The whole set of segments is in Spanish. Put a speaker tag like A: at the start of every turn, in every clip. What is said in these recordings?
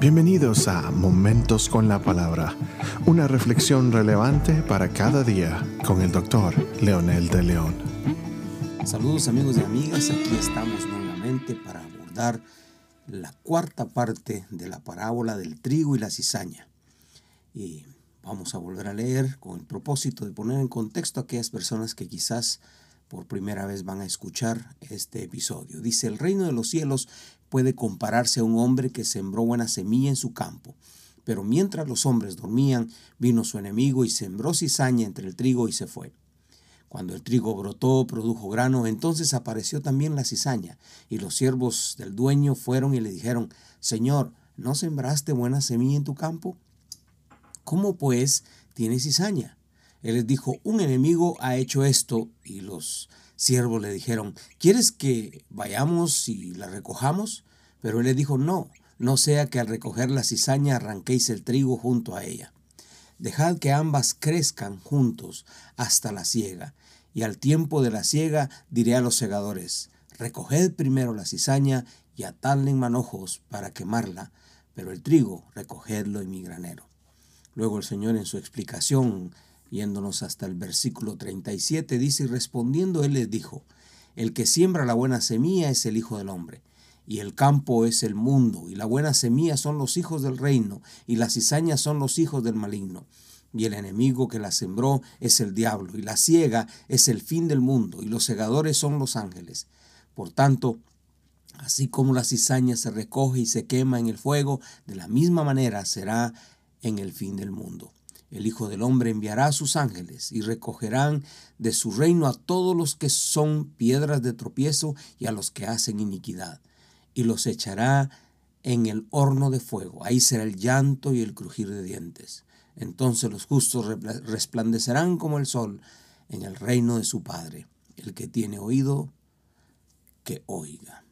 A: Bienvenidos a Momentos con la Palabra, una reflexión relevante para cada día con el doctor Leonel de León.
B: Saludos amigos y amigas, aquí estamos nuevamente para abordar la cuarta parte de la parábola del trigo y la cizaña. Y vamos a volver a leer con el propósito de poner en contexto a aquellas personas que quizás por primera vez van a escuchar este episodio. Dice, el reino de los cielos puede compararse a un hombre que sembró buena semilla en su campo. Pero mientras los hombres dormían, vino su enemigo y sembró cizaña entre el trigo y se fue. Cuando el trigo brotó, produjo grano, entonces apareció también la cizaña, y los siervos del dueño fueron y le dijeron, Señor, ¿no sembraste buena semilla en tu campo? ¿Cómo pues tiene cizaña? Él les dijo, un enemigo ha hecho esto y los siervos le dijeron, ¿quieres que vayamos y la recojamos? Pero él les dijo, no, no sea que al recoger la cizaña arranquéis el trigo junto a ella. Dejad que ambas crezcan juntos hasta la siega, y al tiempo de la siega diré a los segadores, recoged primero la cizaña y atadla en manojos para quemarla, pero el trigo recogedlo en mi granero. Luego el Señor en su explicación Yéndonos hasta el versículo 37, dice, y respondiendo él les dijo, el que siembra la buena semilla es el Hijo del Hombre, y el campo es el mundo, y la buena semilla son los hijos del reino, y las cizañas son los hijos del maligno. Y el enemigo que la sembró es el diablo, y la ciega es el fin del mundo, y los segadores son los ángeles. Por tanto, así como la cizaña se recoge y se quema en el fuego, de la misma manera será en el fin del mundo. El Hijo del Hombre enviará a sus ángeles y recogerán de su reino a todos los que son piedras de tropiezo y a los que hacen iniquidad, y los echará en el horno de fuego. Ahí será el llanto y el crujir de dientes. Entonces los justos resplandecerán como el sol en el reino de su Padre. El que tiene oído, que oiga.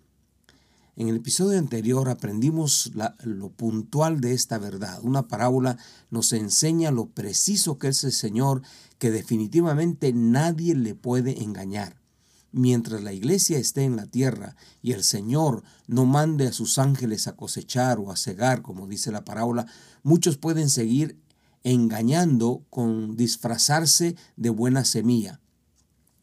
B: En el episodio anterior aprendimos lo puntual de esta verdad. Una parábola nos enseña lo preciso que es el Señor, que definitivamente nadie le puede engañar. Mientras la iglesia esté en la tierra y el Señor no mande a sus ángeles a cosechar o a cegar, como dice la parábola, muchos pueden seguir engañando con disfrazarse de buena semilla.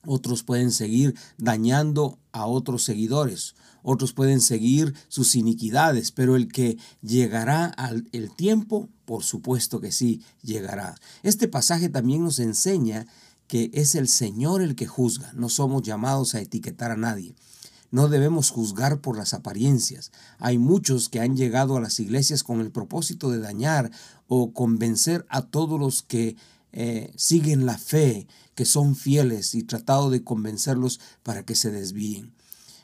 B: Otros pueden seguir dañando a otros seguidores. Otros pueden seguir sus iniquidades, pero el que llegará al el tiempo, por supuesto que sí, llegará. Este pasaje también nos enseña que es el Señor el que juzga. No somos llamados a etiquetar a nadie. No debemos juzgar por las apariencias. Hay muchos que han llegado a las iglesias con el propósito de dañar o convencer a todos los que eh, siguen la fe, que son fieles y tratado de convencerlos para que se desvíen.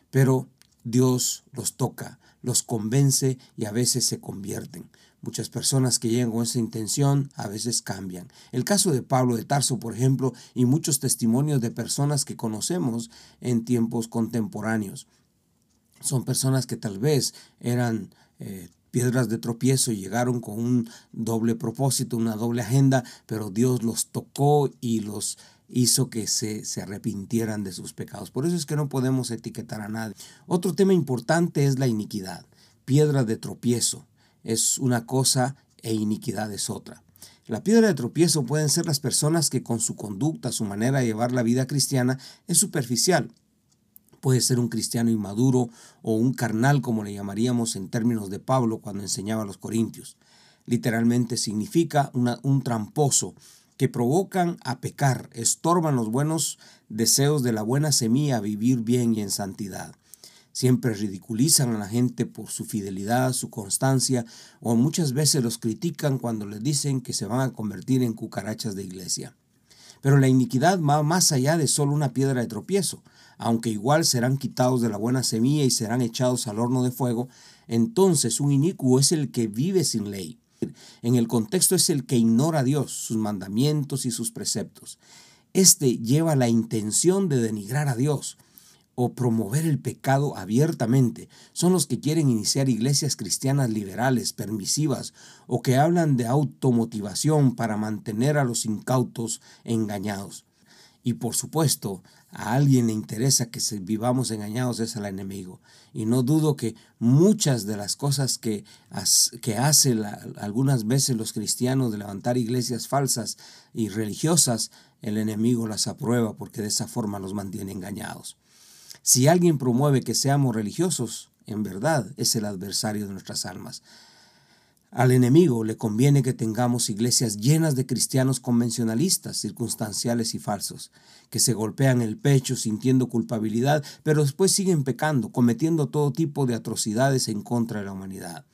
B: Pero Dios los toca, los convence y a veces se convierten. Muchas personas que llegan con esa intención a veces cambian. El caso de Pablo de Tarso, por ejemplo, y muchos testimonios de personas que conocemos en tiempos contemporáneos. Son personas que tal vez eran eh, piedras de tropiezo llegaron con un doble propósito, una doble agenda, pero Dios los tocó y los hizo que se, se, arrepintieran de sus pecados. Por eso es que no podemos etiquetar a nadie. Otro tema importante es la iniquidad. Piedra de tropiezo es una cosa e iniquidad es otra. La piedra de tropiezo pueden ser las personas que con su conducta, su manera de llevar la vida cristiana es superficial puede ser un cristiano inmaduro o un carnal, como le llamaríamos en términos de Pablo cuando enseñaba a los corintios. Literalmente significa un tramposo que provocan a pecar, estorban los buenos deseos de la buena semilla a vivir bien y en santidad. Siempre ridiculizan a la gente por su fidelidad, su constancia, o muchas veces los critican cuando les dicen que se van a convertir en cucarachas de iglesia. Pero la iniquidad va más allá de solo una piedra de tropiezo aunque igual serán quitados de la buena semilla y serán echados al horno de fuego, entonces un inicuo es el que vive sin ley. En el contexto es el que ignora a Dios, sus mandamientos y sus preceptos. Este lleva la intención de denigrar a Dios o promover el pecado abiertamente. Son los que quieren iniciar iglesias cristianas liberales, permisivas, o que hablan de automotivación para mantener a los incautos engañados. Y por supuesto, a alguien le interesa que vivamos engañados es al enemigo. Y no dudo que muchas de las cosas que, que hace algunas veces los cristianos de levantar iglesias falsas y religiosas, el enemigo las aprueba porque de esa forma nos mantiene engañados. Si alguien promueve que seamos religiosos, en verdad es el adversario de nuestras almas. Al enemigo le conviene que tengamos iglesias llenas de cristianos convencionalistas, circunstanciales y falsos, que se golpean el pecho sintiendo culpabilidad, pero después siguen pecando, cometiendo todo tipo de atrocidades en contra de la humanidad.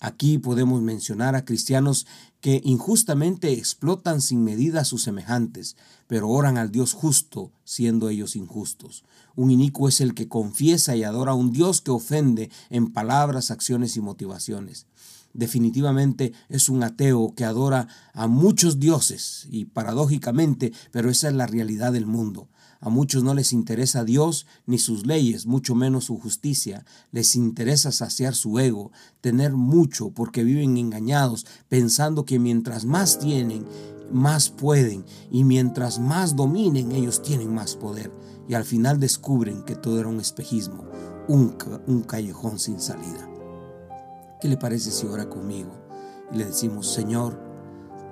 B: Aquí podemos mencionar a cristianos que injustamente explotan sin medida a sus semejantes, pero oran al Dios justo, siendo ellos injustos. Un inicuo es el que confiesa y adora a un Dios que ofende en palabras, acciones y motivaciones definitivamente es un ateo que adora a muchos dioses y paradójicamente, pero esa es la realidad del mundo. A muchos no les interesa Dios ni sus leyes, mucho menos su justicia. Les interesa saciar su ego, tener mucho porque viven engañados, pensando que mientras más tienen, más pueden y mientras más dominen, ellos tienen más poder. Y al final descubren que todo era un espejismo, un, callejón sin salida. ¿Qué le parece si ora conmigo y le decimos, Señor,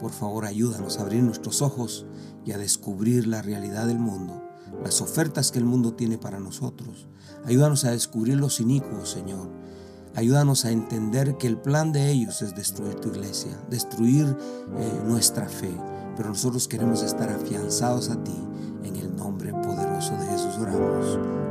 B: por favor ayúdanos a abrir nuestros ojos y a descubrir la realidad del mundo, las ofertas que el mundo tiene para nosotros? Ayúdanos a descubrir los inicuos, Señor. Ayúdanos a entender que el plan de ellos es destruir tu iglesia, destruir eh, nuestra fe. Pero nosotros queremos estar afianzados a ti. En el nombre poderoso de Jesús oramos.